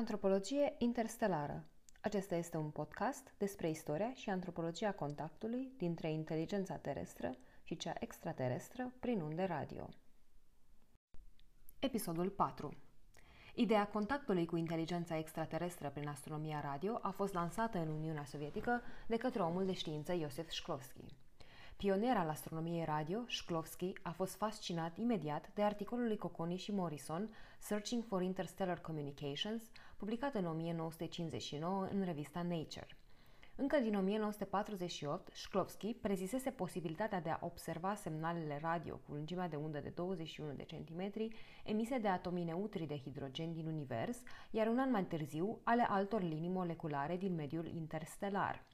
Antropologie interstelară. Acesta este un podcast despre istoria și antropologia contactului dintre inteligența terestră și cea extraterestră prin unde radio. Episodul 4 Ideea contactului cu inteligența extraterestră prin astronomia radio a fost lansată în Uniunea Sovietică de către omul de știință Iosef Shklovsky. Pionier al astronomiei radio, Shklovsky a fost fascinat imediat de articolul lui Cocconi și Morrison Searching for Interstellar Communications, publicat în 1959 în revista Nature. Încă din 1948, Shklovsky prezisese posibilitatea de a observa semnalele radio cu lungimea de undă de 21 de centimetri emise de atomii neutri de hidrogen din univers, iar un an mai târziu ale altor linii moleculare din mediul interstelar.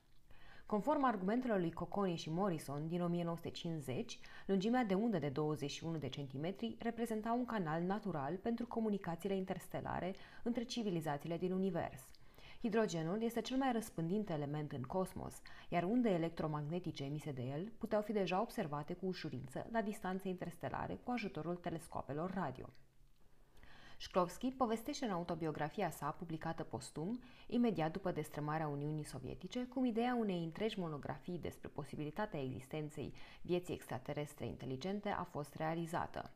Conform argumentelor lui Cocconi și Morrison din 1950, lungimea de undă de 21 de centimetri reprezenta un canal natural pentru comunicațiile interstelare între civilizațiile din univers. Hidrogenul este cel mai răspândit element în cosmos, iar unde electromagnetice emise de el puteau fi deja observate cu ușurință la distanțe interstelare cu ajutorul telescopelor radio. Shklovsky povestește în autobiografia sa, publicată postum, imediat după destrămarea Uniunii Sovietice, cum ideea unei întregi monografii despre posibilitatea existenței vieții extraterestre inteligente a fost realizată.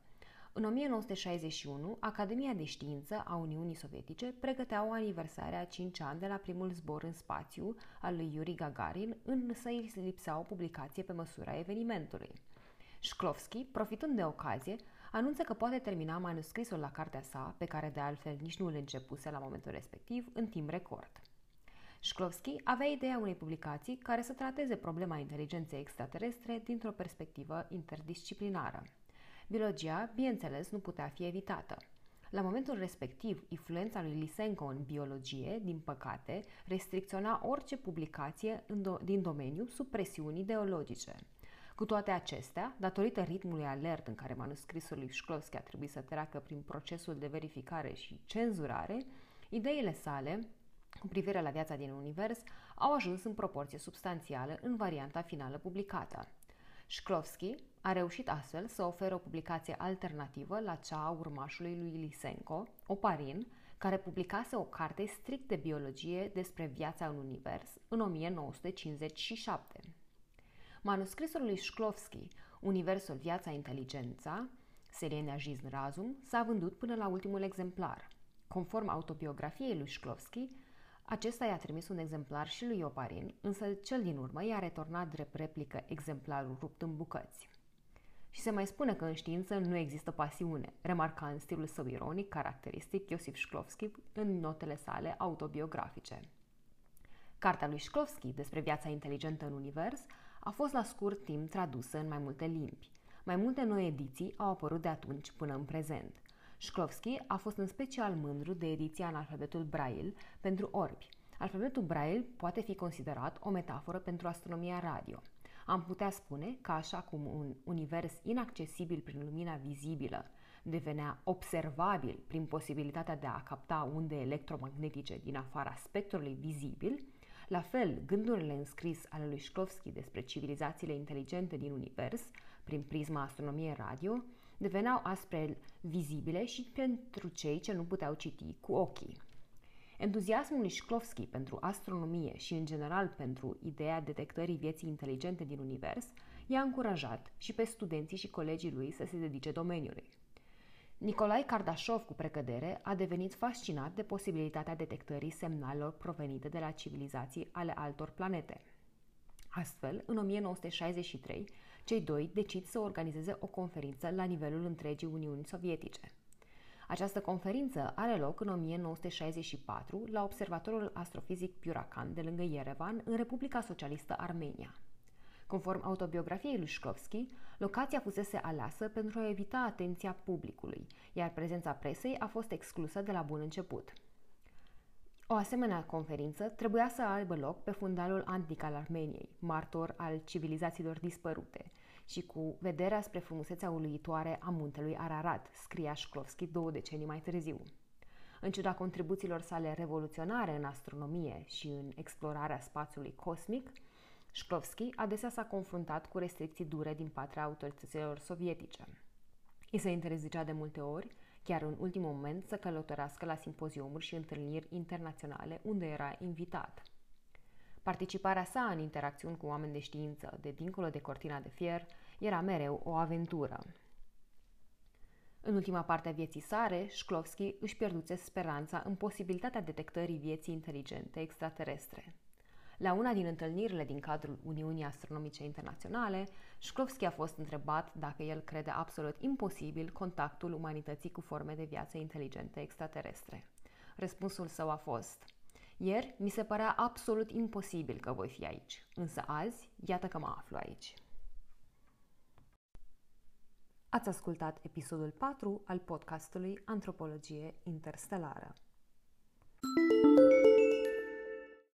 În 1961, Academia de Știință a Uniunii Sovietice pregătea o aniversare a 5 ani de la primul zbor în spațiu al lui Yuri Gagarin, însă îi lipsea o publicație pe măsura evenimentului. Shklovsky, profitând de ocazie, anunță că poate termina manuscrisul la cartea sa, pe care de altfel nici nu îl începuse la momentul respectiv, în timp record. Shklovsky avea ideea unei publicații care să trateze problema inteligenței extraterestre dintr-o perspectivă interdisciplinară. Biologia, bineînțeles, nu putea fi evitată. La momentul respectiv, influența lui Lysenko în biologie, din păcate, restricționa orice publicație din domeniu sub presiuni ideologice – cu toate acestea, datorită ritmului alert în care manuscrisul lui Shklovsky a trebuit să treacă prin procesul de verificare și cenzurare, ideile sale cu privire la viața din univers au ajuns în proporție substanțială în varianta finală publicată. Shklovsky a reușit astfel să ofere o publicație alternativă la cea a urmașului lui Lysenko, Oparin, care publicase o carte strict de biologie despre viața în univers în 1957. Manuscrisul lui Shklovsky, Universul, Viața, Inteligența, serie Neajizn Razum, s-a vândut până la ultimul exemplar. Conform autobiografiei lui Shklovsky, acesta i-a trimis un exemplar și lui Oparin, însă cel din urmă i-a returnat drept replică exemplarul rupt în bucăți. Și se mai spune că în știință nu există pasiune, remarca în stilul său ironic caracteristic Iosif Shklovsky în notele sale autobiografice. Cartea lui Shklovsky despre viața inteligentă în univers a fost la scurt timp tradusă în mai multe limbi. Mai multe noi ediții au apărut de atunci până în prezent. Shklovsky a fost în special mândru de ediția în alfabetul Braille pentru orbi. Alfabetul Braille poate fi considerat o metaforă pentru astronomia radio. Am putea spune că așa cum un univers inaccesibil prin lumina vizibilă devenea observabil prin posibilitatea de a capta unde electromagnetice din afara spectrului vizibil, la fel, gândurile înscris ale lui Shklovsky despre civilizațiile inteligente din univers, prin prisma astronomiei radio, deveneau astfel vizibile și pentru cei ce nu puteau citi cu ochii. Entuziasmul lui Shklovsky pentru astronomie și, în general, pentru ideea detectării vieții inteligente din univers i-a încurajat și pe studenții și colegii lui să se dedice domeniului. Nicolae Kardashov, cu precădere, a devenit fascinat de posibilitatea detectării semnalelor provenite de la civilizații ale altor planete. Astfel, în 1963, cei doi decid să organizeze o conferință la nivelul întregii Uniuni Sovietice. Această conferință are loc în 1964 la Observatorul Astrofizic Piuracan de lângă Yerevan, în Republica Socialistă Armenia. Conform autobiografiei lui Shklovsky, locația fusese aleasă pentru a evita atenția publicului, iar prezența presei a fost exclusă de la bun început. O asemenea conferință trebuia să aibă loc pe fundalul antic al Armeniei, martor al civilizațiilor dispărute, și cu vederea spre frumusețea uluitoare a muntelui Ararat, scria Shklovsky două decenii mai târziu. În ciuda contribuțiilor sale revoluționare în astronomie și în explorarea spațiului cosmic, Shklovsky adesea s-a confruntat cu restricții dure din partea autorităților sovietice. I se interzicea de multe ori chiar în ultimul moment să călătorească la simpoziumuri și întâlniri internaționale unde era invitat. Participarea sa în interacțiuni cu oameni de știință, de dincolo de cortina de fier, era mereu o aventură. În ultima parte a vieții sare, Shklovsky își pierduse speranța în posibilitatea detectării vieții inteligente extraterestre. La una din întâlnirile din cadrul Uniunii Astronomice Internaționale, Shklovsky a fost întrebat dacă el crede absolut imposibil contactul umanității cu forme de viață inteligente extraterestre. Răspunsul său a fost Ieri mi se părea absolut imposibil că voi fi aici, însă azi, iată că mă aflu aici. Ați ascultat episodul 4 al podcastului Antropologie Interstelară. thank you